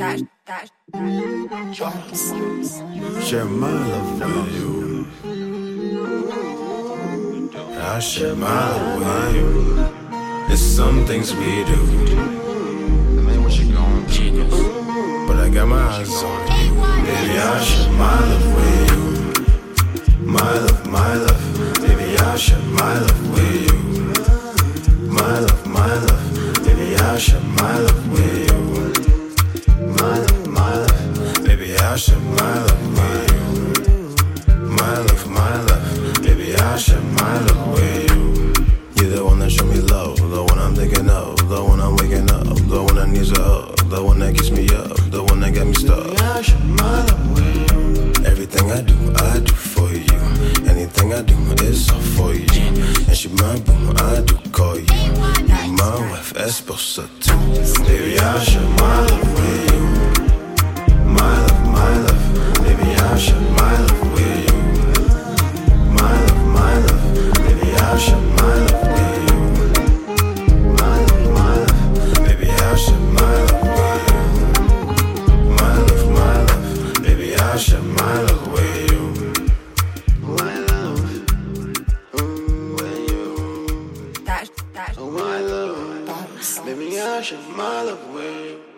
Mm. that, that, that drums. Share my love with you. I share my love with you. It's some things we do. But I got my eyes on you. Baby, I share my love with you. My love, my love. Baby, I share my love with you. My love, my love. Baby, I share my love Baby, my love you. My love, my love. Baby, I share my love with you. You're the one that show me love, the one I'm thinking of, the one I'm waking up, the one that needs a hug, the one that gets me up, the one that got me stuck. I share my love with you. Everything I do, I do for you. Anything I do is all for you. And she my boo, I do call you. You my wife, esposa too. Baby, I share my love love, baby, I share my love you.